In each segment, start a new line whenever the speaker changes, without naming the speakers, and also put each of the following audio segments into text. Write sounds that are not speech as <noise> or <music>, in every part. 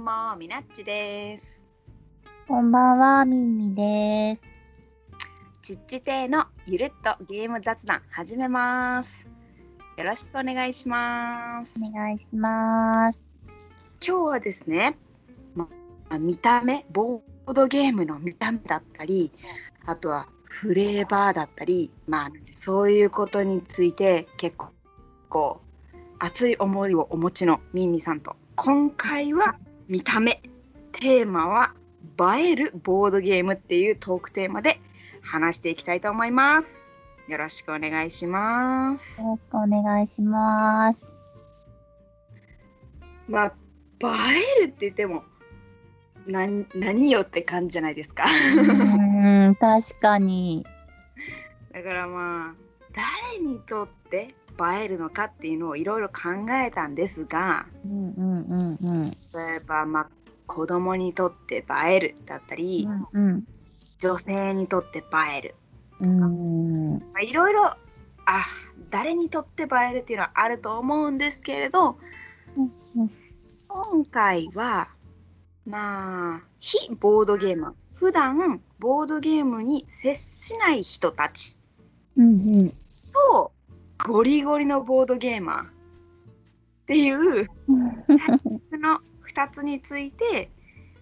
んも、みなっちです。
こんばんは、みんみです。
ちっち亭のゆるっとゲーム雑談始めます。よろしくお願いします。
お願いします。
今日はですね、まあ、見た目、ボードゲームの見た目だったり、あとはフレーバーだったり、まあ、そういうことについて結構こう熱い思いをお持ちのミンミさんと今回は見た目テーマは映えるボードゲームっていうトークテーマで話していきたいと思います。よろしくお願いします。
よろしくお願いします。
まあ映えるって言っても何何よって感じじゃないですか。
うーん、確かに。
だからまあ誰にとって映えるのかっていうのをいろいろ考えたんですが
うんうんうんうん。
例えばまあ子供にとって映えるだったり、
うん
女性にとって映える
うん。うん。
まあいろいろあ誰にとって映えるっていうのはあると思うんですけれど
うん
今回はまあ非ボードゲーム普段ボードゲームに接しない人たち
うん
とゴリゴリのボードゲーマー。っていうの2つについて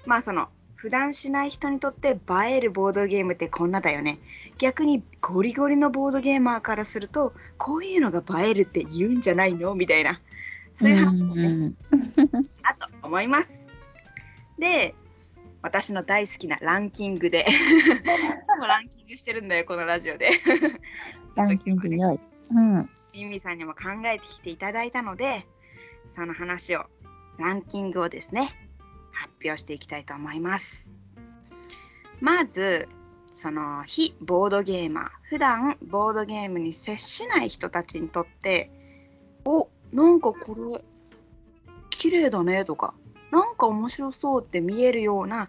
まあその普段しない人にとって映えるボードゲームってこんなだよね。逆にゴリゴリのボードゲーマーからするとこういうのが映えるって言うんじゃないの？みたいな。そういう話をね、あと思います。で私の大好きなランキングで。<laughs> ランキングしてるんだよこのラジオで。
ランキング良い。うん。
ミンミさんにも考えてきていただいたのでその話をランキングをですね発表していきたいと思いますまずその非ボードゲーマー普段ボードゲームに接しない人たちにとっておなんかこれ綺麗だねとかなんか面白そうって見えるような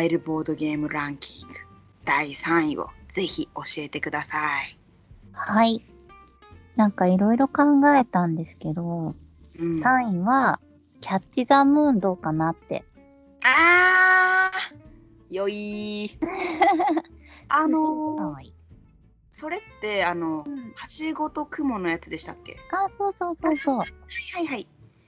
映えるボードゲームランキング第3位をぜひ教えてください、
はい。なんかいろいろ考えたんですけど、
うん。
3位は、キャッチ・ザ・ムーンどうかなって。
あー。よい。<laughs> あのー
はい。
それってあの
うん。
はしごと雲のやつでしたっけ？
あ、そうそうそうそう。
はいはいはい。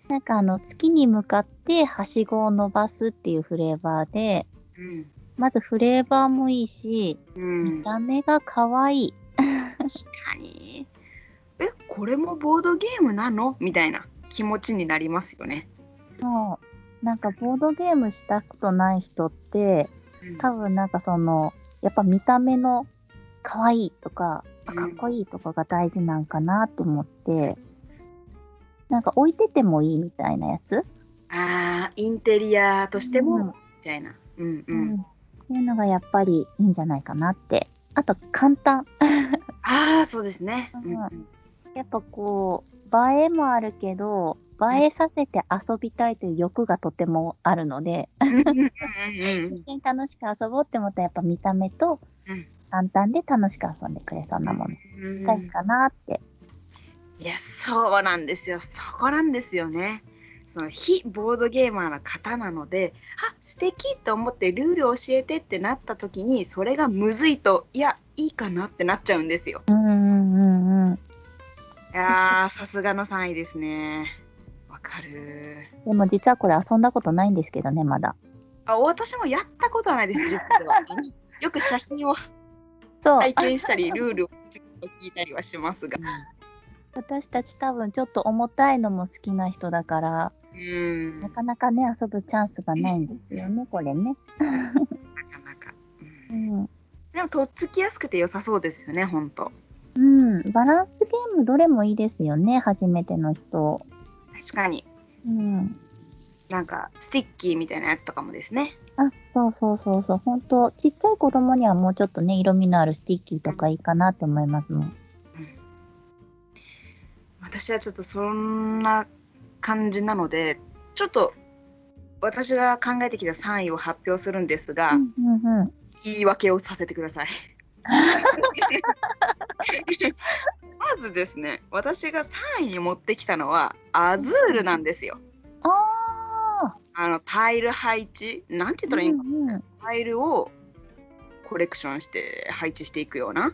なんかあの月に向かってはしごを伸ばすっていうフレーバーで、
うん、
まずフレーバーもいいし、
うん、
見た目が可愛い。<laughs>
確かにえこれもボードゲームなの？みたいな気持ちになりますよね、
そう。なんかボードゲームしたことない人って、
うん。
多分なんかその、やっぱ見た目の可愛いとか、かっこいいとかが大事なんかなと思って、なんか置いててもいいみたいなやつ、
あーインテリアとしても、
うん。
みたいな。うんう、
うん。ん。っていうのがやっぱりいいんじゃないかなって。あと簡単。
ああそうですね、うん。うん
やっぱこう、映えもあるけど、映えさせて遊びたいという欲がとてもあるので、一緒に楽しく遊ぼうって思ったらやっぱ見た目と
うん。
簡単で楽しく遊んでくれそうなもの
うん
がいいかなって。
いやそうなんですよ。そこなんですよね。その非ボードゲーマーの方なのであ素敵と思ってルール教えてってなった時にそれがむずいといやいいかなってなっちゃうんですよ。
うん。
いやーさすがの3位ですねわかる
でも実はこれ遊んだことないんですけどね、まだ。
あ私もやったことはないです実はよく写真を。体験したりルールを聞いたりはしますが
私たち多分ちょっと重たいのも好きな人だから、
うん
なかなかね、遊ぶチャンスがないんですよね、これね。
なかなか、う
うんん。
でもとっつきやすくて良さそうですよねほんと
うん。バランスゲームどれもいいですよね、初めての人。
確かに
うん。
なんかスティッキーみたいなやつとかもですね。
あ、そうそうそうそう。ほんと、ちっちゃい子供にはもうちょっとね、色味のあるスティッキーとかいいかなって思いますもん。
私はちょっとそんな感じなのでちょっと私が考えてきた3位を発表するんですが、
うんうんうん。
言い訳をさせてください。まずですね私が3位に持ってきたのはアズールなんですよ。
あ
あのタイル配置なんて言ったらいいの？か、
うんうん。
タイルをコレクションして配置していくような。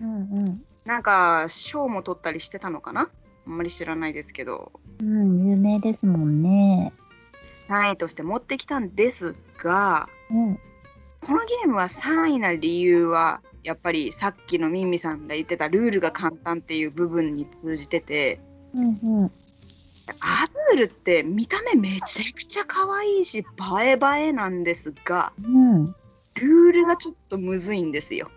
うんうん。
なんか賞も取ったりしてたのかな？あんまり知らないですけど。
うん、有名ですもんね。
3位として持ってきたんですが
うん。
このゲームは3位な理由はやっぱりさっきのミンミさんが言ってたルールが簡単っていう部分に通じてて
うんうん。
アズールって見た目めちゃくちゃ可愛いし映え映えなんですが
うん。
ルールがちょっとむずいんですよ。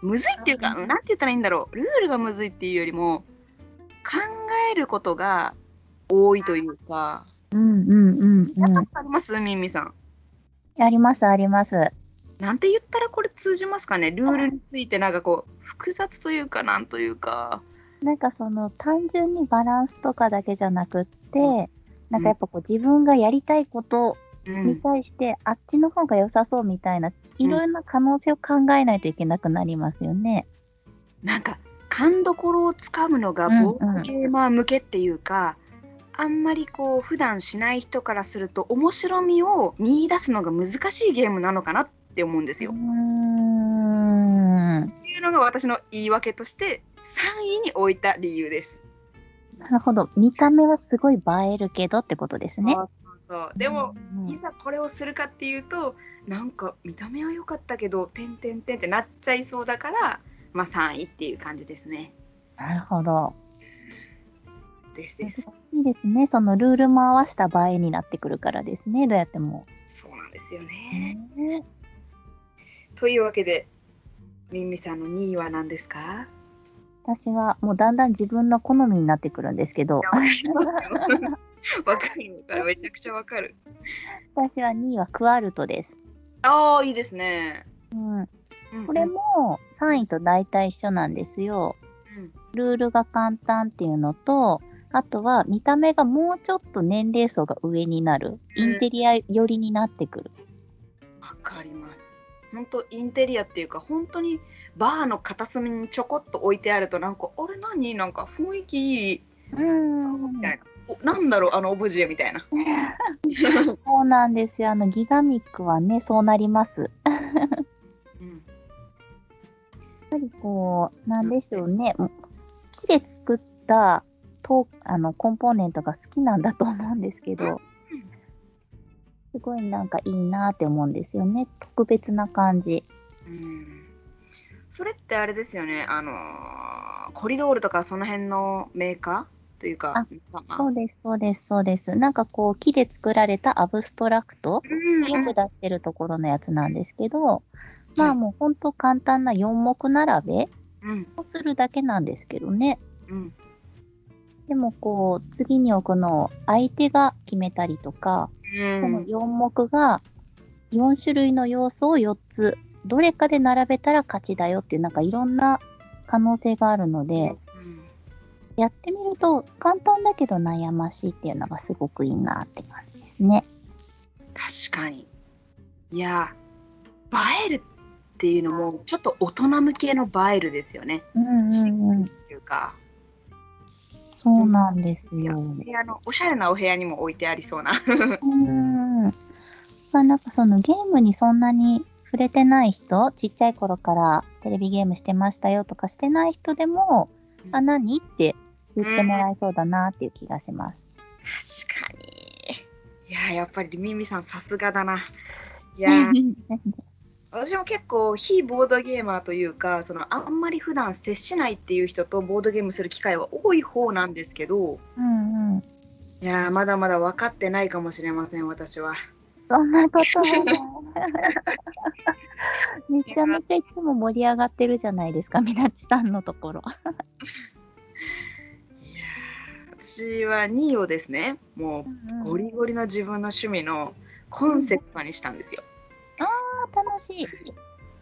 むずいっていうか、
あー
なんて言ったらいいんだろう。ルールがむずいっていうよりも、考えることが多いというか、
うんうんうんうん。
あります？ミンミさん。
ありますあります。
なんて言ったらこれ通じますかね？ルールについてなんかこう、複雑というか、なんというか。
なんかその単純にバランスとかだけじゃなくって、なんかやっぱこう自分がやりたいこと
うん、
に対して、あっちの方が良さそうみたいな、いろいろな可能性を考えないといけなくなりますよね。
なんか、勘どころをつかむのが
うんうん。
ボードゲーマー向けっていうか、あんまりこう普段しない人からすると面白みを見出すのが難しいゲームなのかなって思うんですよ。
うーん。
っていうのが私の言い訳として3位に置いた理由です。
なるほど。見た目はすごい映えるけどってことですね。
そうそうでも、
うん
いざこれをするかっていうとなんか見た目は良かったけど「てんてんてん」ってなっちゃいそうだから、まあ、3位っていう感じですね。
なるほど。
ですです。
いいですね。そのルールも合わせた場合になってくるからですね。どうやっても。
そうなんですよね。
ね
というわけでミンミさんの2位は何ですか？
私はもうだんだん自分の好みになってくるんですけど、
わかりますよわかるわかるめちゃくちゃわかる。
私は2位はクワルトです。
ああいいですね。
うん、
うん
これも3位と大体一緒なんですよ。
うん
ルールが簡単っていうのと、あとは見た目がもうちょっと年齢層が上になる。インテリア寄りになってくる。
わかります。本当インテリアっていうか本当にバーの片隅にちょこっと置いてあるとなんかあれ何？なんか雰囲気いい
うん
みたいな。おなんだろうあのオブジェみたいな。
そうなんですよ。あのギガミックはね、そうなります。
うん
こう、なんでしょうね。木で作ったとあのコンポーネントが好きなんだと思うんですけど、すごいなんかいいなって思うんですよね。特別な感じ。
うんそれってあれですよね。あのーコリドールとかその辺のメーカーというか。
そうです、そうです、そうです。なんかこう、木で作られたアブストラクト、
うん
よく出してるところのやつなんですけど、まあもう本当簡単な4目並べ
うん
をするだけなんですけどね。
うん
でもこう、次に置くのを相手が決めたりとか、
うん
この4目が4種類の要素を4つ、どれかで並べたら勝ちだよっていう、なんかいろんな可能性があるので、
うん
やってみると簡単だけど悩ましいっていうのがすごくいいなって感じですね。
確かに。いや、映えるっていうのもちょっと大人向けの映えるですよね。
うんうんうん。
っていうか、
そうなんですよ。
部屋のおしゃれなお部屋にも置いてありそうな。
うん。まあなんかそのゲームにそんなに触れてない人、ちっちゃい頃からテレビゲームしてましたよとかしてない人でも、あ、何？って言ってもらえそうだなっていう気がします。
確かに。いや、やっぱりミミさんさすがだな。いや、<laughs> 私も結構非ボードゲーマーというか、そのあんまり普段接しないっていう人とボードゲームする機会は多い方なんですけど、
うんうん。
いや、まだまだ分かってないかもしれません、私は。
そんなことない。<laughs> めちゃめちゃいつも盛り上がってるじゃないですか、みなちさんのところ。
いや私は2位をですね、もうゴリゴリの自分の趣味のコンセプトにしたんですよ。
あ楽しい。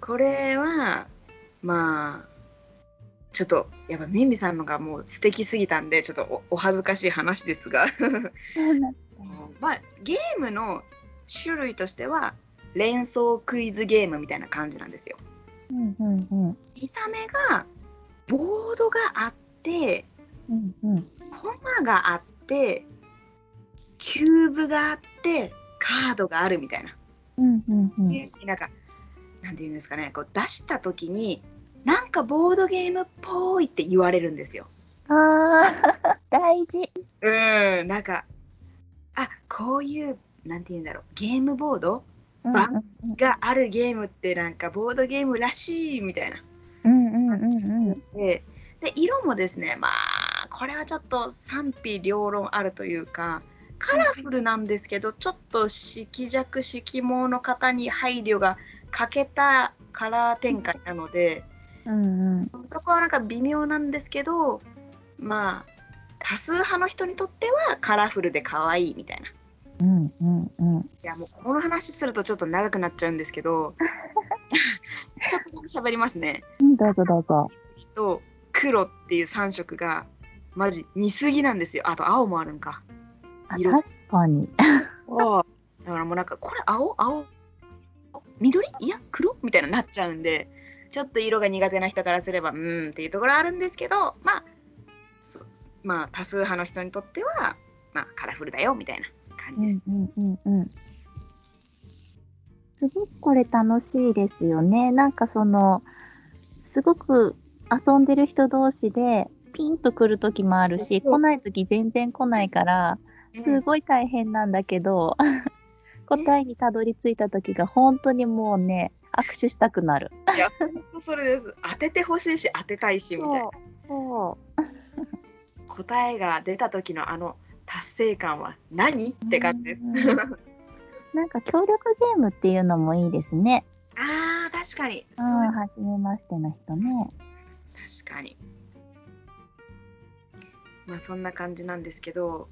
これはまあちょっとやっぱミミさんのがもう素敵すぎたんでちょっとおお恥ずかしい話ですがまあゲームの種類としては連想クイズゲームみたいな感じなんですよ。
うんうんうん。
見た目がボードがあって
うんうん。
コマがあってキューブがあってカードがあるみたいな。
うんうんうん。
なんかなんていうんですかねこう出した時になんかボードゲームっぽいって言われるんですよ。
ああ、<laughs> 大事。
うんなんかあこういうなんていうんだろうゲームボード？があるゲームってなんかボードゲームらしいみたいな。
うんうんうんうん。
でで色もですねまあこれはちょっと賛否両論あるというかカラフルなんですけどちょっと色弱色毛の方に配慮が欠けたカラー展開なので
うんうん。
そこはなんか微妙なんですけどまあ多数派の人にとってはカラフルで可愛いみたいな。
うんうんうん。
いやもうこの話するとちょっと長くなっちゃうんですけどちょっと喋りますね。
うん、どうぞどうぞ。
と黒っていう3色がマジ似すぎなんですよあと青もあるんか
あ
色。
確かに。
だからもうなんかこれ青？青？緑？いや黒？みたいななっちゃうんでちょっと色が苦手な人からすればうーんっていうところあるんですけどまあそうまあ多数派の人にとってはまあカラフルだよみたいな感
うん
じです、
うんうんうん。すごくこれ楽しいですよね。なんかその、すごく遊んでる人同士でピンとくる時もあるし、来ない時全然来ないから、すごい大変なんだけど、<laughs> 答えにたどり着いた時が本当にもうね、握手したくなる。
いや本当それです当ててほしいし当てたいしみたいな。答えが出た時のあの達成感は何？って感じです。
うんなんか協力ゲームっていうのもいいですね。
あー確かに
う、
そうん
はじめましての人ね。
確かにまあそんな感じなんですけど、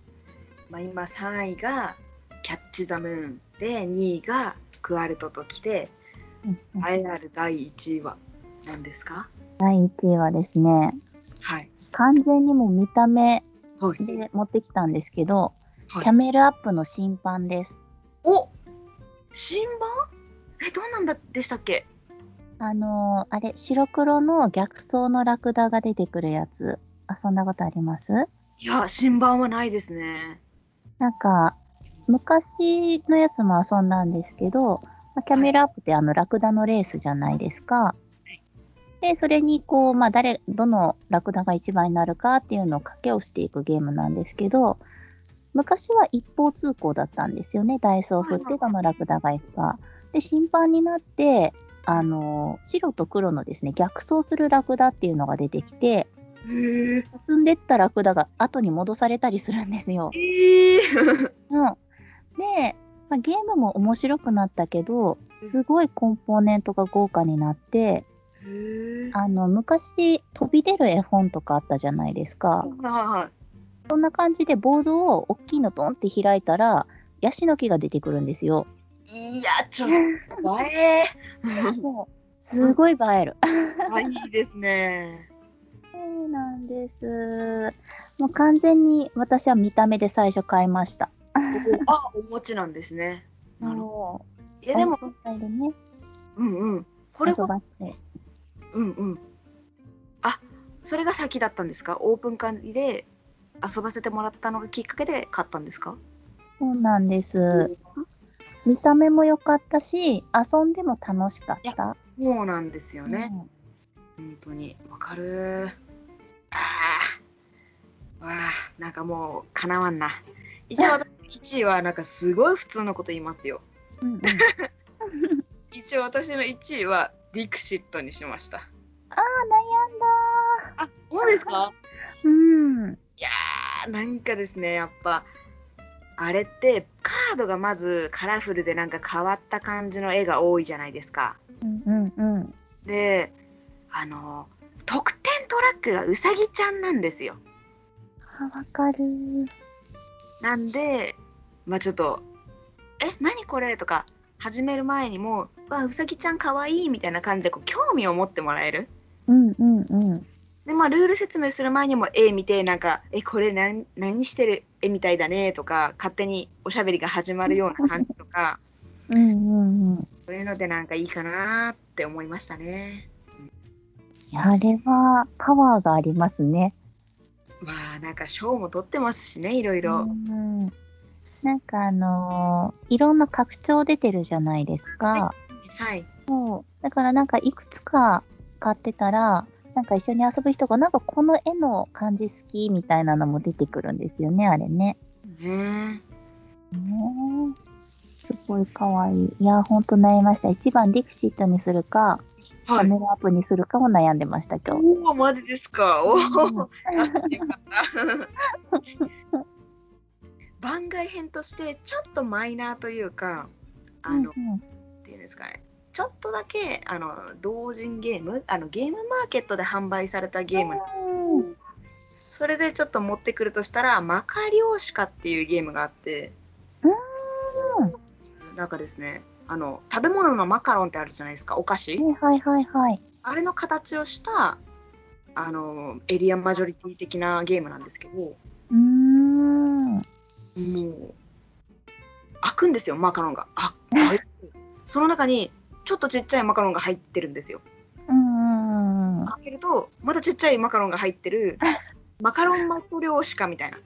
まあ、今3位がキャッチ・ザ・ムーンで2位がクアルトときて栄えある第1位は何ですか？
第1位はですね、
はい。
完全にもう見た目
はい。
で持ってきたんですけど、
はい。
キャメルアップの審判です。
お新版えどんなんだでしたっけ？
あのーあれ、白黒の逆走のラクダが出てくるやつ。あ、そんなことあります？
いや新版はないですね
なんか、昔のやつも遊んだんですけど、まあキャメルアップってあのラクダのレースじゃないですか。で、それにこう、まあ誰、どのラクダが一番になるかっていうのを賭けをしていくゲームなんですけど、昔は一方通行だったんですよね。ダイスを振ってどのラクダが行くか。で、審判になって、あの、白と黒のですね、逆走するラクダっていうのが出てきて、進んでったラクダが後に戻されたりするんですよ。
えー、<laughs>
うん、で、まあ、ゲームも面白くなったけど、すごいコンポーネントが豪華になって、あの、昔飛び出る絵本とかあったじゃないですか。そんな感じでボードを大きいのドンって開いたら、ヤシの木が出てくるんですよ。
いやちょっと映え
も <laughs> うすごい映える。<laughs>
あいいですね
そうなんです。もう完全に私は見た目で最初買いました。
あお餅なんですね。なるほど。
も
いやでも
でね、
うんうん。これこ。うんうん。あそれが先だったんですか？オープン会で遊ばせてもらったのがきっかけで買ったんですか？
そうなんです。見た目も良かったし、遊んでも楽しかった。
そうなんですよね、
うん。
本当に。わかるわあなんかもうかなわんな一応私1位はなんかすごい普通のこと言いますよ
うんうん、
一応私の1位はディクシットにしました
あ
あそうですか？
うん。
いやーなんかですねやっぱあれってカードがまずカラフルでなんか変わった感じの絵が多いじゃないですか。
うんうんうん。
であの得点トラックがうさぎちゃんなんですよ。
あ、わかる。
なんでまあちょっと「え何これ?」とか始める前にも「わうさぎちゃんかわいい」みたいな感じでこう興味を持ってもらえる。
うんうんうん。
でまあルール説明する前にも絵見てなんか「えこれ何何してる？絵みたいだね」とか勝手におしゃべりが始まるような感じとか <laughs>
うんうんうん。
そういうのでなんかいいかなって思いましたね。
あれはパワーがありますね。
まあなんか賞も取ってますしねいろいろ。
うんなんかあのーいろんな拡張出てるじゃないですか。
はい。
そう。だからなんかいくつか買ってたら、なんか一緒に遊ぶ人が、なんかこの絵の感じ好きみたいなのも出てくるんですよね、あれね。
ね
ねえすごい可愛い。いや、ほんと悩みました。一番ディクシットにするか、カ
はい。
メラアップにするかも悩んでました、今日。
おお、マジですか。おお。番外編としてちょっとマイナーというか、あの、
うんうん
っていうんですかね。ちょっとだけあの同人ゲームあのゲームマーケットで販売されたゲーム
うん
それでちょっと持ってくるとしたらマカリョーシカっていうゲームがあってなんかですねあの食べ物のマカロンってあるじゃないですかお菓子
はいはいはい。
あれの形をしたあのエリアマジョリティ的なゲームなんですけども
うーん。
う開くんですよマカロンがあ <laughs> 開その中にちょっとちっちゃいマカロンが入ってるんですよ
うんうん。
開けるとまたちっちゃいマカロンが入ってる <laughs> マカロンマトリョーシカみたいな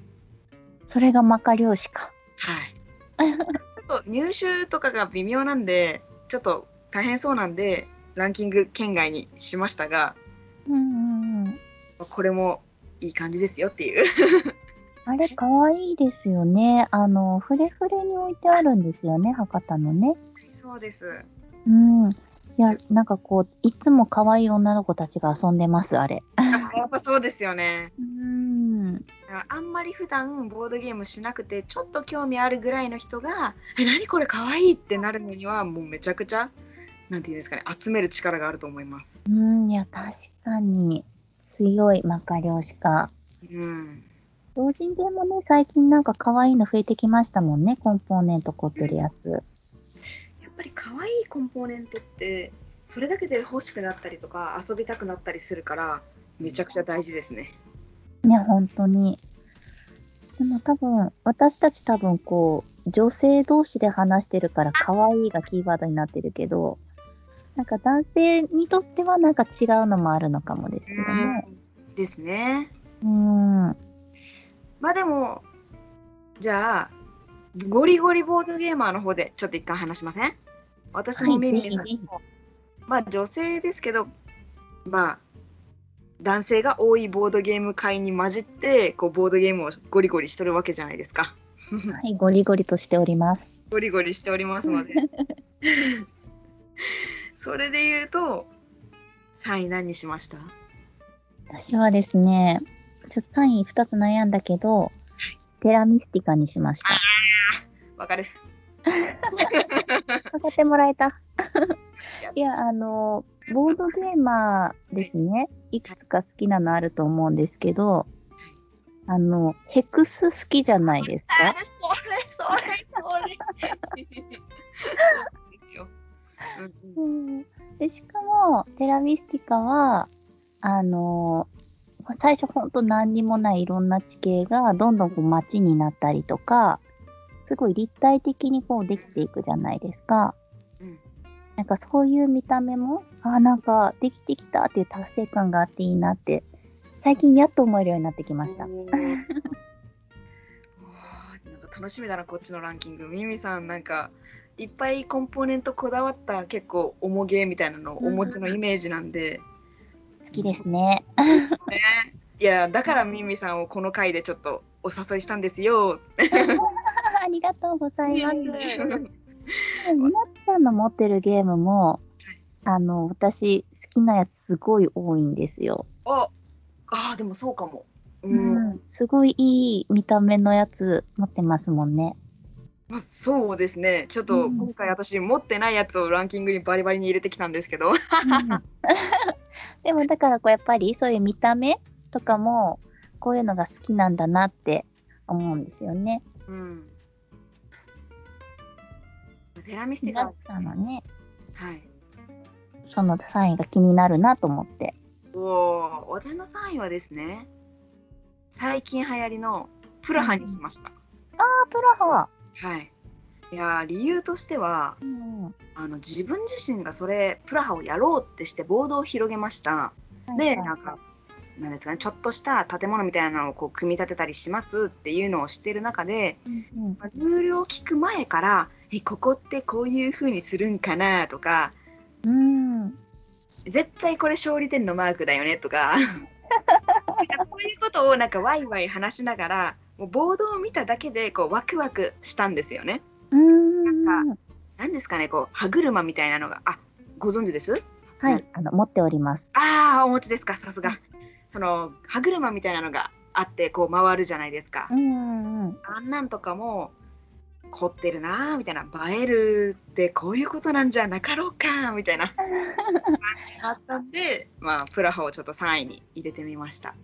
それがマカ漁師か。
はいちょっと入手とかが微妙なんでちょっと大変そうなんでランキング圏外にしましたが
うんうんうん。
これもいい感じですよっていう
あれ、かわいいですよね。あの、フレフレに置いてあるんですよね、博多のね。
そうです
うん。いや、なんかこう、いつも可愛い女の子たちが遊んでます、あれ。
あやっぱそうですよね
うん。
あんまり普段ボードゲームしなくてちょっと興味あるぐらいの人が「え何これかわいい!」ってなるのにはもうめちゃくちゃなんていうんですかね集める力があると思います。
うん、いや、確かに強いマカ漁師か。
うん
同人ゲーもね、最近なんか可愛いの増えてきましたもんね、コンポーネント凝ってるやつ。
やっぱり可愛いコンポーネントってそれだけで欲しくなったりとか遊びたくなったりするからめちゃくちゃ大事ですね。
いや、本当に。でも多分、私たち多分こう、女性同士で話してるから可愛いがキーワードになってるけど、なんか男性にとってはなんか違うのもあるのかもですけどね。
ですね。
うん。は
まあでもじゃあゴリゴリボードゲーマーの方でちょっと一回話しません？私も
い、
ミミさん
ぜひぜひ。
まあ女性ですけどまあ男性が多いボードゲーム会に混じってこうボードゲームをゴリゴリしとるわけじゃないですか。
はい、ゴリゴリとしております。
ゴリゴリしておりますので <laughs> それで言うと3位何にしました？
私はですね、ちょっと単位2つ悩んだけど、テラミスティカにしました。
わかる <laughs>
分かってもらえた。いや、あの、ボードゲーマーですね。いくつか好きなのあると思うんですけど、あの、ヘクス好きじゃないですか？
あそれそれそれですよ。うんうん
うんで、しかも、テラミスティカは、あの、最初ほんと何にもないいろんな地形がどんどんこう街になったりとか、すごい立体的にこうできていくじゃないですか。
うん
なんかそういう見た目も、あなんかできてきたっていう達成感があっていいなって、最近やっと思えるようになってきました。<laughs>
楽しみだなこっちのランキングミミさんなんかいっぱいコンポーネントこだわった結構重ゲーみたいなのをお持ちのイメージなんで、
好きですね。
ね、いやだからミミさんをこの回でちょっとお誘いしたんですよ。<laughs>
ありがとうございます。みなつさんの持ってるゲームも、あの、私、好きなやつすごい多いんですよ。
ああーでもそうかも。う、
うんん。すごいいい見た目のやつ持ってますもんね。
まあ、そうですねちょっと
うん
今回私持ってないやつをランキングにバリバリに入れてきたんですけど <laughs>
でもだからこうやっぱりそういう見た目とかもこういうのが好きなんだなって思うんですよね。
うんテラミスティ
皆
カ
さんのね、
はい。
そのサインが気になるなと思って。
おお私の3位はですね最近流行りのプラハにしました、
あ、プラハ。
はい。いやー理由としては
うん。
あの自分自身がそれプラハをやろうってしてボードを広げました。でなんかなんですかねちょっとした建物みたいなのをこう組み立てたりしますっていうのをしてる中で
うん
まあルールを聞く前からえ <laughs> ここってこういう風にするんかなとか
うん。
絶対これ勝利点のマークだよねと <laughs> かそういうことをなんかワイワイ話しながらもうボードを見ただけでこうワクワクしたんですよね。
うん。
なんですかねこう歯車みたいなのがあご存知です？
はい、あの持っております。
ああお持ちですかさすが。その歯車みたいなのがあってこう回るじゃないですか。
うんうん。
あんなんとかも凝ってるなーみたいな映えるってこういうことなんじゃなかろうかみたいな <laughs> あったんでまあプラハをちょっと3位に入れてみました。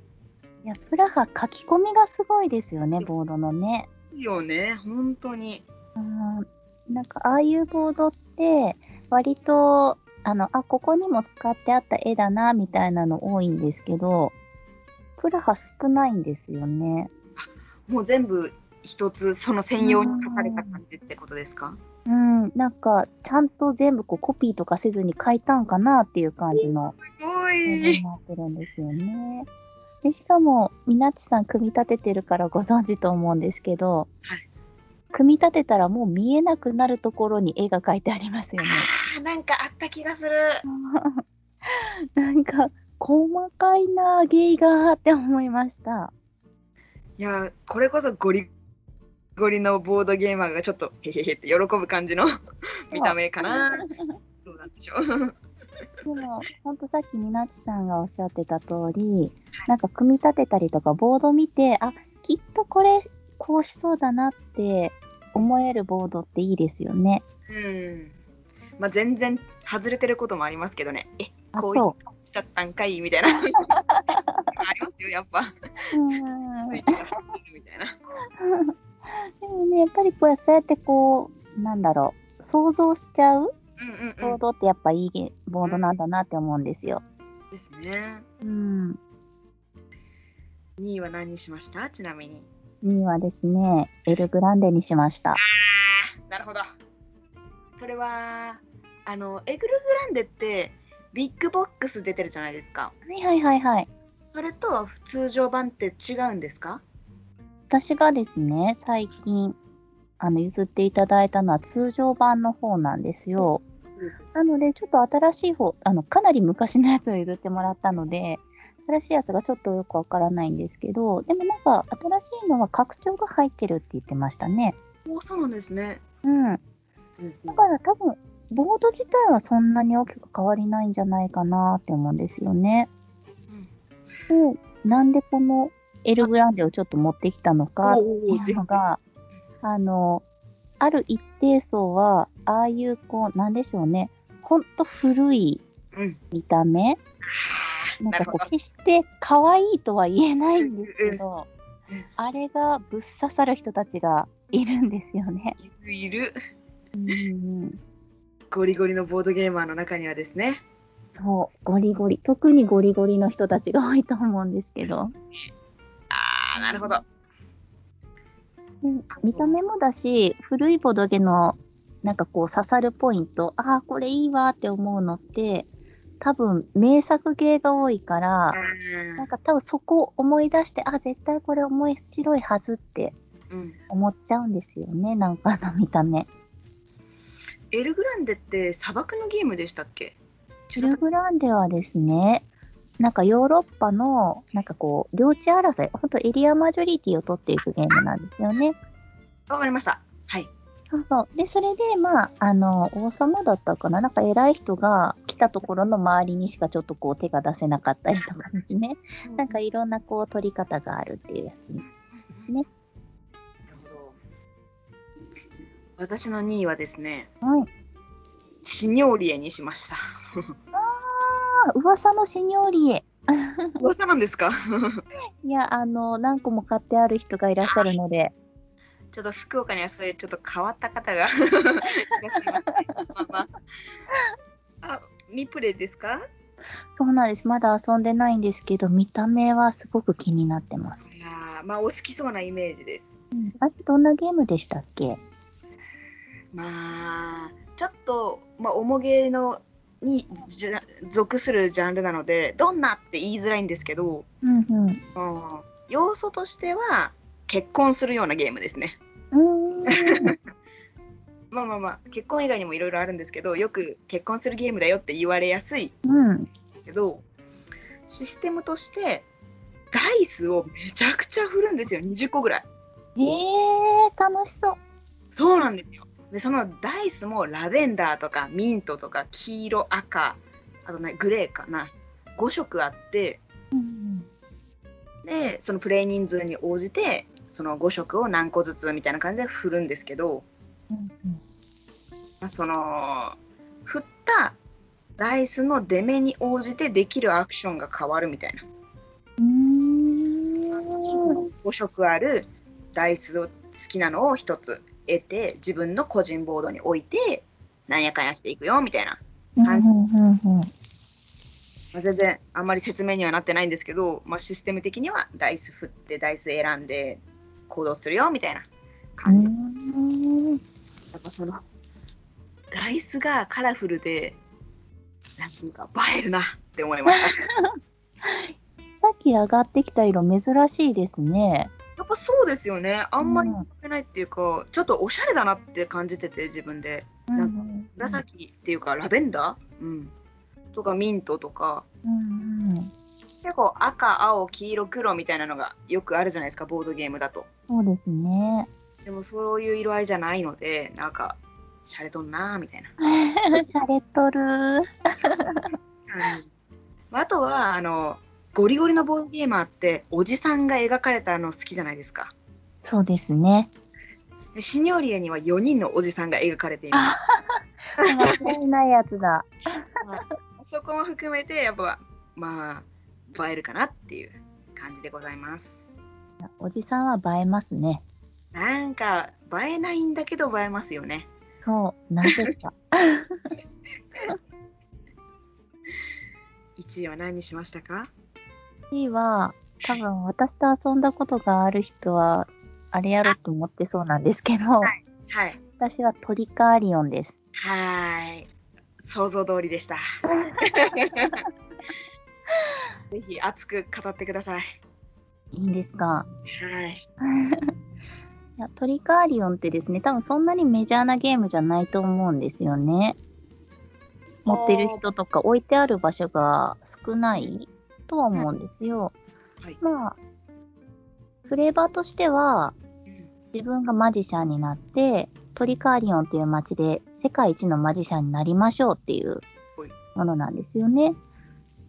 いや、プラハ書き込みがすごいですよね、ボードのね。
ですよね本当に。
うん。なんか、ああいうボードって、割と、あの、あ、ここにも使ってあった絵だな、みたいなの多いんですけど、プラハ少ないんですよね。
もう全部一つその専用に書かれた感じってことですか？
うん、なんか、ちゃんと全部こうコピーとかせずに書いたんかなっていう感じの
お
もの
い
になってるんですよね。でしかも、みなちさん組み立ててるからご存知と思うんですけど、
はい
組み立てたらもう見えなくなるところに絵が描いてありますよね。
あーなんかあった気がする。<laughs>
なんか、細かいな、芸がって思いました。
いやこれこそゴリゴリのボードゲーマーがちょっとへへへって喜ぶ感じの <laughs> 見た目かな。どうなんでしょう。<laughs>
でも、ほんとさっきみなちさんがおっしゃってた通り、なんか組み立てたりとかボード見て、あ、きっとこれ、こうしそうだなって思えるボードっていいですよね。
うん。まあ全然外れてることもありますけどね。え
あ、
こういう
そ
しちゃったんかい？みたいな。ありますよやっぱ。
う。うん。
みたいな。
でもね、やっぱりこうそうやってこう、なんだろう、想像しちゃう
うんうん
ボードってやっぱいいゲボードなんだなって思うんですよ。
うん。ですね。
うん。
2位は何にしました？ちなみに。
2位はですね、エルグランデにしました。
なるほど。それは、あの、エグルグランデってビッグボックス出てるじゃないですか。
はいはいはいはい。
それとは通常版って違うんですか？
私がですね、最近、あの、譲っていただいたのは通常版の方なんですよ。なので、ちょっと新しい方、あの、かなり昔のやつを譲ってもらったので、新しいやつがちょっとよくわからないんですけど、でもなんか、新しいのは拡張が入ってるって言ってましたね。
おそうなんですね。
うん。だから多分、ボード自体はそんなに大きく変わりないんじゃないかなって思うんですよね。で、なんでこのエルグランデをちょっと持ってきたのかっていうのが、あの、ある一定層は、ああいう、こう、なんでしょうね、ほんと古い
うん
見た目、なんかこう、決して可愛いとは言えないんですけどあれがぶっ刺さる人たちがいるんですよね。
いるいる。
うん
ゴリゴリのボードゲーマーの中にはですね。
そう、ゴリゴリ、特にゴリゴリの人たちが多いと思うんですけど、
ああ、なるほど。
うん見た目もだし、古いボドゲのなんかこう刺さるポイント、ああ、これいいわって思うのって、多分名作芸が多いから、なんか多分そこを思い出して、あ、絶対これ面白いはずって
うん、
思っちゃうんですよね、なんかあの見た目。
エルグランデって砂漠のゲームでしたっけ？
チルグランデはですね、なんかヨーロッパの、なんかこう、領地争い、本当エリアマジョリティを取っていくゲームなんですよね。
わかりました。はい。
そうそう。で、それで、まあ、あの、王様だったかな？なんか偉い人が来たところの周りにしかちょっとこう手が出せなかったりとかですね。なんかいろんなこう取り方があるっていうやつ。ね
なるほど。私の2位はですね、
はい。
シニョーリエにしました。
あ、噂のシニョーリエ。<laughs>
噂なんですか？
いや、あの、何個も買ってある人がいらっしゃるので、
ちょっと福岡にはそういうちょっと変わった方がいらっしゃいますね。<laughs> まあまあ。あ、ミプレですか？
そうなんです。まだ遊んでないんですけど、見た目はすごく気になってます。
いやーまあお好きそうなイメージです。
あれ、どんなゲームでしたっけ？
まあちょっと、まあ、重げのに属するジャンルなのでどんなって言いづらいんですけど、
うんうん。
うん要素としては結婚するようなゲームですね。
うーん。
まあまあまあ結婚以外にもいろいろあるんですけどよく結婚するゲームだよって言われやすい
うん。
けどシステムとしてダイスをめちゃくちゃ振るんですよ20個ぐらい。
えー、楽しそう。
そうなんですよ。でそのダイスもラベンダーとかミントとか黄色赤あとねグレーかな5色あって
うん
でそのプレイ人数に応じてその5色を何個ずつみたいな感じで振るんですけど、
うん
まあその振ったダイスの出目に応じてできるアクションが変わるみたいな
うん。
5色あるダイスを好きなのを1つ得て自分の個人ボードに置いてなんやかんやしていくよみたいな
うんうんうんうん。
まあ、全然あんまり説明にはなってないんですけど、まあ、システム的にはダイス振ってダイス選んで行動するよみたいな感じ、やっぱそのダイスがカラフルでなんていうか映えるなって思いました。<laughs>
さっき上がってきた色珍しいですね。
やっぱそうですよね。あんまり
うん
持ってないっていうか、ちょっとおしゃれだなって感じてて自分で。
うん。
紫っていうかラベンダー、うん、とかミントとか。
うんうん。
結構赤青黄色黒みたいなのがよくあるじゃないですかボードゲームだと。
そうですね。
でもそういう色合いじゃないのでなんかシャレとんなーみたいな、
シャレとる。
あとはあのゴリゴリのボードゲーマーっておじさんが描かれたの好きじゃないですか
そうですね。
でシニョリエには4人のおじさんが描かれている
あ間違いないやつだ。
そこも含めてやっぱまあ映えるかなっていう感じでございます
おじさんは映えますね。
なんか映えないんだけど映えますよね。
そう、なぜか。<laughs>
1位は何にしましたか
？C は、多分私と遊んだことがある人は、あれやろうと思ってそうなんですけど、
はい
私はトリカーリオンです。
はーい。想像通りでした。<laughs> ぜひ熱く語ってください。
いいんですか？
はい
いやトリカーリオンってですね、多分そんなにメジャーなゲームじゃないと思うんですよね。持ってる人とか置いてある場所が少ないとは思うんですよ。
はい
まあ、フレーバーとしては、
うん
自分がマジシャンになって、トリカーリオンという街で世界一のマジシャンになりましょうっていう
はい
ものなんですよね。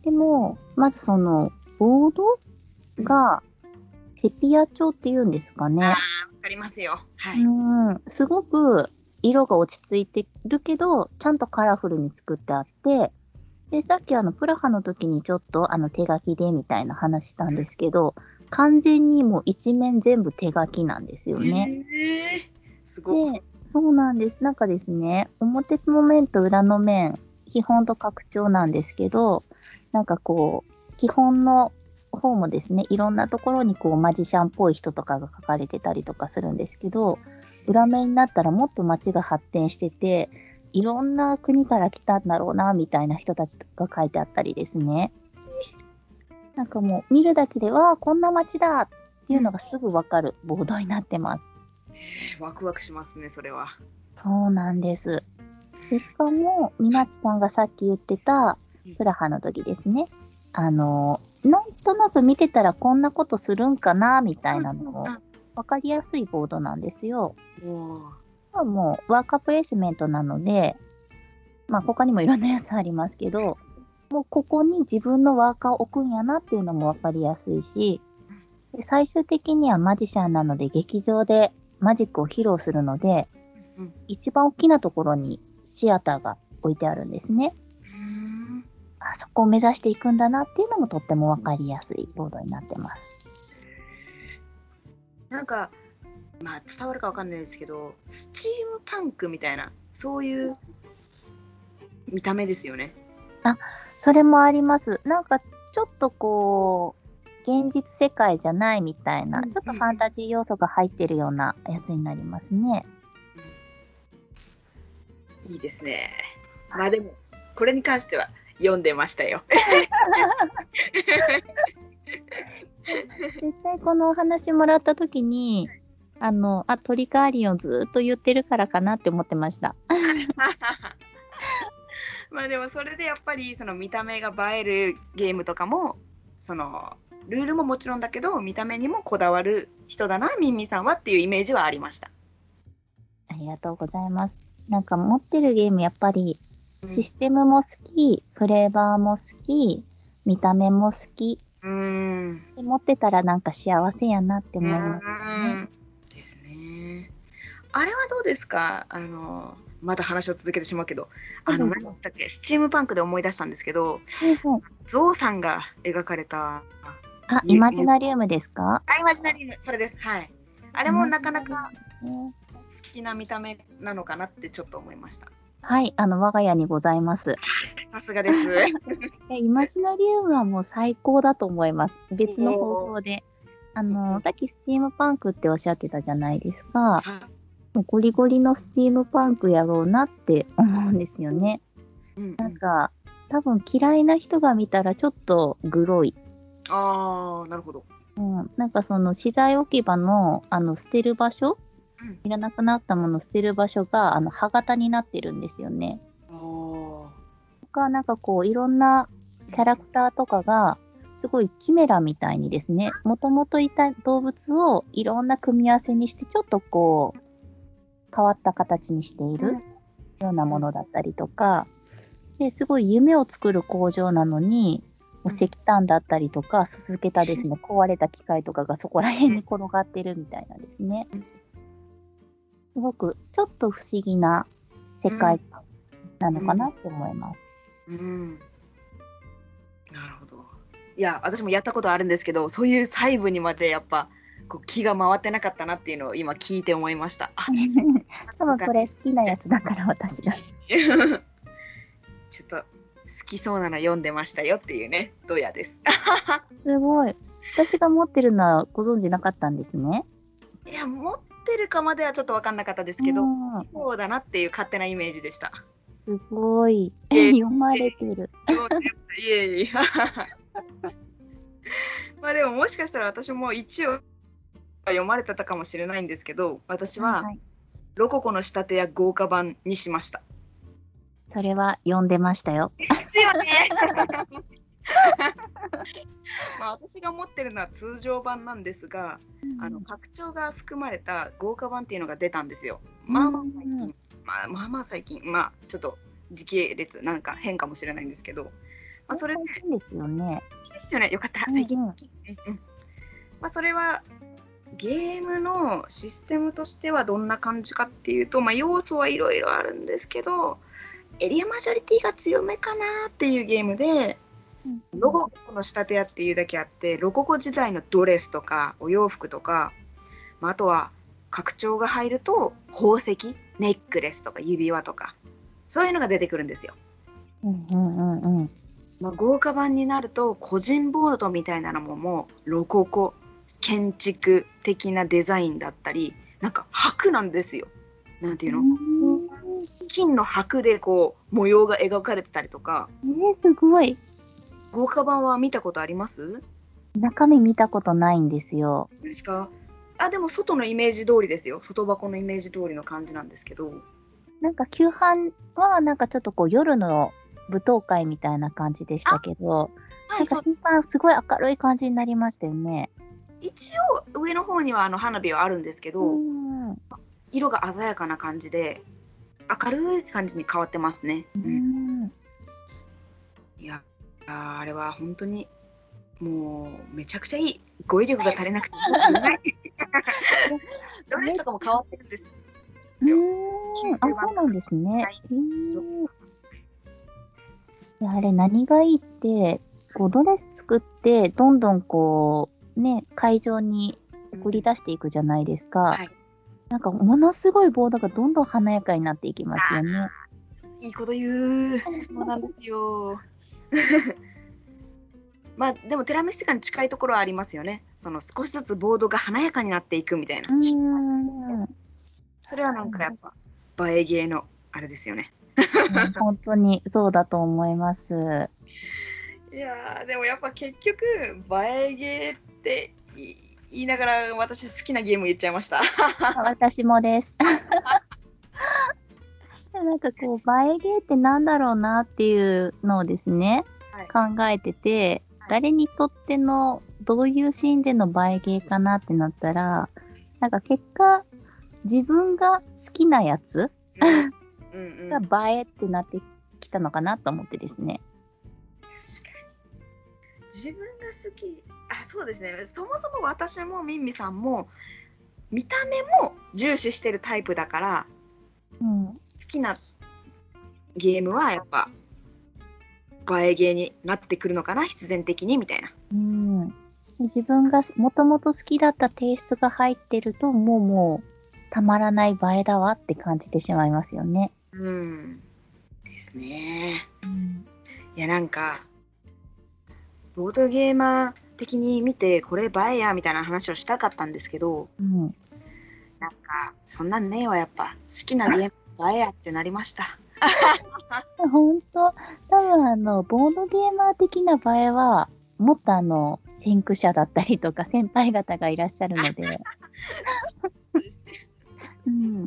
でも、まずその、ボードがセピア調っていうんですかね。
かりますよ。はい、
うん、すごく色が落ち着いてるけど、ちゃんとカラフルに作ってあって、で、さっきあの、プラハの時にちょっとあの手書きでみたいな話したんですけど、完全にもう一面全部手書きなんですよね。
えー。すごい
で、そうなんです。なんかですね、表の面と裏の面、基本と拡張なんですけど、なんかこう、基本の方もですね、いろんなところにこうマジシャンっぽい人とかが書かれてたりとかするんですけど、裏面になったらもっと街が発展してて、いろんな国から来たんだろうな、みたいな人たちが書いてあったりですね。なんかもう見るだけで、わあ、こんな街だっていうのがすぐわかるボードになってます。
ワクワクしますねそれは
そうなんです。でしかも、みなちさんがさっき言ってたプラハの時ですね。あの、なんとなく見てたらこんなことするんかな、みたいなのを
うん
分かりやすいボードなんですよ。
もう
まあもうワーカープレイスメントなので、まあ他にもいろんなやつありますけど、もうここに自分のワーカーを置くんやなっていうのも分かりやすいし、で最終的にはマジシャンなので劇場でマジックを披露するので、
うん
一番大きなところにシアターが置いてあるんですね。
うん
あそこを目指していくんだなっていうのもとっても分かりやすいボードになってます。
なんかまあ伝わるかわかんないですけどスチームパンクみたいなそういう見た目ですよね
それもあります。なんかちょっとこう、現実世界じゃないみたいな、
うん
ちょっとファンタジー要素が入ってるようなやつになりますね。
いいですねまあでもこれに関しては読んでましたよ。<laughs>
絶対このお話もらった時に、あの、あ、トリカーリンをずっと言ってるからかなって思ってました。<laughs>
まあでもそれでやっぱりその見た目が映えるゲームとかもそのルールももちろんだけど見た目にもこだわる人だなミンミさんはっていうイメージはありました。
ありがとうございます。なんか持ってるゲームやっぱりシステムも好き、フレーバーも好き、見た目も好き。
うん。
で持ってたらなんか幸せやなって思います
うん。ですね。あれはどうですか？あのまた話を続けてしまうけど。あの
うん。
何だっけ？スチームパンクで思い出したんですけどゾウさんが描かれた
あ、イマジナリウムですか？
あイマジナリウム。それです。はい。あれもなかなか
ね。
好きな見た目なのかなってちょっと思いました
はい、あの、我が家にございます。
さすがです <laughs>
えイマジナリウムはもう最高だと思います。別の方法で。あの、さっきスチームパンクっておっしゃってたじゃないですか。もうゴリゴリのスチームパンクやろうなって思うんですよね。
うん
なんか、多分嫌いな人が見たらちょっとグロい。
ああなるほど
うん、なんかその資材置き場のあの捨てる場所、
うん
いらなくなったものを捨てる場所があの歯型になってるんですよね。
あー。
他なんかこういろんなキャラクターとかがすごいキメラみたいにですね、もともといた動物をいろんな組み合わせにしてちょっとこう変わった形にしているようなものだったりとか、ですごい夢を作る工場なのに、石炭だったりとか、すすけたですね、<laughs> 壊れた機械とかがそこら辺に転がってるみたいなんですね。すごくちょっと不思議な世界観なのかなって思います。
うんなるほどいや私もやったことあるんですけどそういう細部にまでやっぱこう気が回ってなかったなっていうのを今聞いて思いましたあ
多分これ好きなやつだから私が。<laughs>
ちょっと好きそうなの読んでましたよっていうねドヤです
すごい。私が持ってるのはご存知なかったんですね。
いや持ってるかまではちょっと分かんなかったですけど
うん
そうだなっていう勝手なイメージでした
すごい。
え <laughs>
読まれてる。
いえいえまあでももしかしたら私も一応読まれてたかもしれないんですけど私は
はい
ロココの仕立てや豪華版にしました。
それは読んでましたよ。
ですよね <laughs> <laughs> まあ私が持ってるのは通常版なんですが、あの拡張が含まれた豪華版っていうのが出たんですよ。まあまあ最近、
うん
まあ、まあまあ最近。まあちょっと時系列なんか変かもしれないんですけど、まあ、それで。
最近ですよね。
いいですよね。よかった。最近、
うん。うん
うんうん。まあ、それはゲームのシステムとしてはどんな感じかっていうと、まあ、要素はいろいろあるんですけどエリアマジョリティが強めかなっていうゲームでロゴコの仕立て屋っていうだけあってロココ時代のドレスとかお洋服とか、まあ、あとは拡張が入ると宝石ネックレスとか指輪とかそういうのが出てくるんですよ。
うんうんうんうん。
まあ、豪華版になると個人ボードみたいなのももうロココ建築的なデザインだったりなんか箔なんですよ。なんていうの、金の箔でこう模様が描かれてたりとか
えー、すごい。
豪華版は見たことあります？
中身見たことないんですよ。
ですか？あでも外のイメージ通りですよ外箱のイメージ通りの感じなんですけど
なんか旧版はなんかちょっとこう夜の舞踏会みたいな感じでしたけど、
は
ないんか新版すごい明るい感じになりましたよね。
一応上の方にはあの花火はあるんですけど、
うん。
色が鮮やかな感じで明るい感じに変わってますね。
う
うん
ん。
いやあれは本当にもうめちゃくちゃいい語彙力が足りなくてドレスとかも変わってるんです。
うん。あ、そうなんですね。
はい。
へー。あれ何がいいって、こうドレス作って、どんどんこう、ね、会場に送り出していくじゃないですか。
はい。
なんかものすごいボードがどんどん華やかになっていきますよね。
いいこと言う。そうなんですよ <laughs> まあでもテラミスティカに近いところはありますよねその少しずつボードが華やかになっていくみたいな、
うん。
それはなんかやっぱ映えゲーのあれですよね
うん本当にそうだと思います。<laughs>
いやーでもやっぱ結局映えゲーってい言いながら私好きなゲーム言っちゃいました。
私もです。<laughs> でなんかこう、映えゲーってなんだろうなっていうのをですね、
はい。
考えてて、
はい。
誰にとってのどういうシーンでの映えゲーかなってなったら、なんか結果、自分が好きなやつ
うん。うんうん、確か
が映えってなってきたのかなと思ってですね。
に。自分が好き。あそうですね。そもそも私もミンミさんも見た目も重視してるタイプだから
うん。
好きなゲームはやっぱ映えゲーになってくるのかな必然的にみたいな。
うん。で自分がもともと好きだったテイストが入ってると、もうもう、たまらない映えだわって感じてしまいますよね。
うんですね。
うん。
いやなんかボードゲーマー的に見てこれ映えやみたいな話をしたかったんですけど
うん。
なんかそんなんねえわやっぱ好きなゲーム映えやってなりました。<laughs>
本当多分あの、ボードゲーマー的な場合は、もっとあの、先駆者だったりとか、先輩方がいらっしゃるので、うん。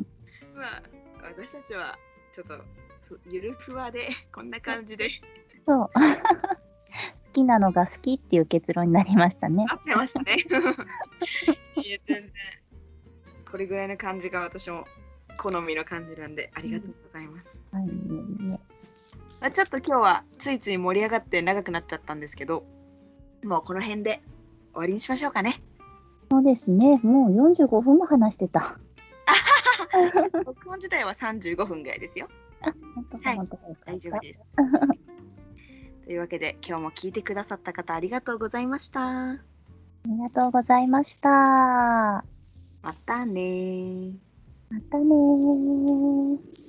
まあ私たちはちょっとふゆるふわでこんな感じで
そう。好きなのが好きっていう結論になりましたね。
なっちゃいましたね。いや全然これぐらいの感じが私も好みの感じなんでありがとうございます。
はい、
まあ、ちょっと今日はついつい盛り上がって長くなっちゃったんですけどもうこの辺で終わりにしましょうかね。
そうですね。もう45分も話してた。<laughs>
録音自体は35分ぐらいですよ。はい大丈夫です。<laughs> というわけで今日も聞いてくださった方ありがとうございました。
ありがとうございました。ま
またねま
たね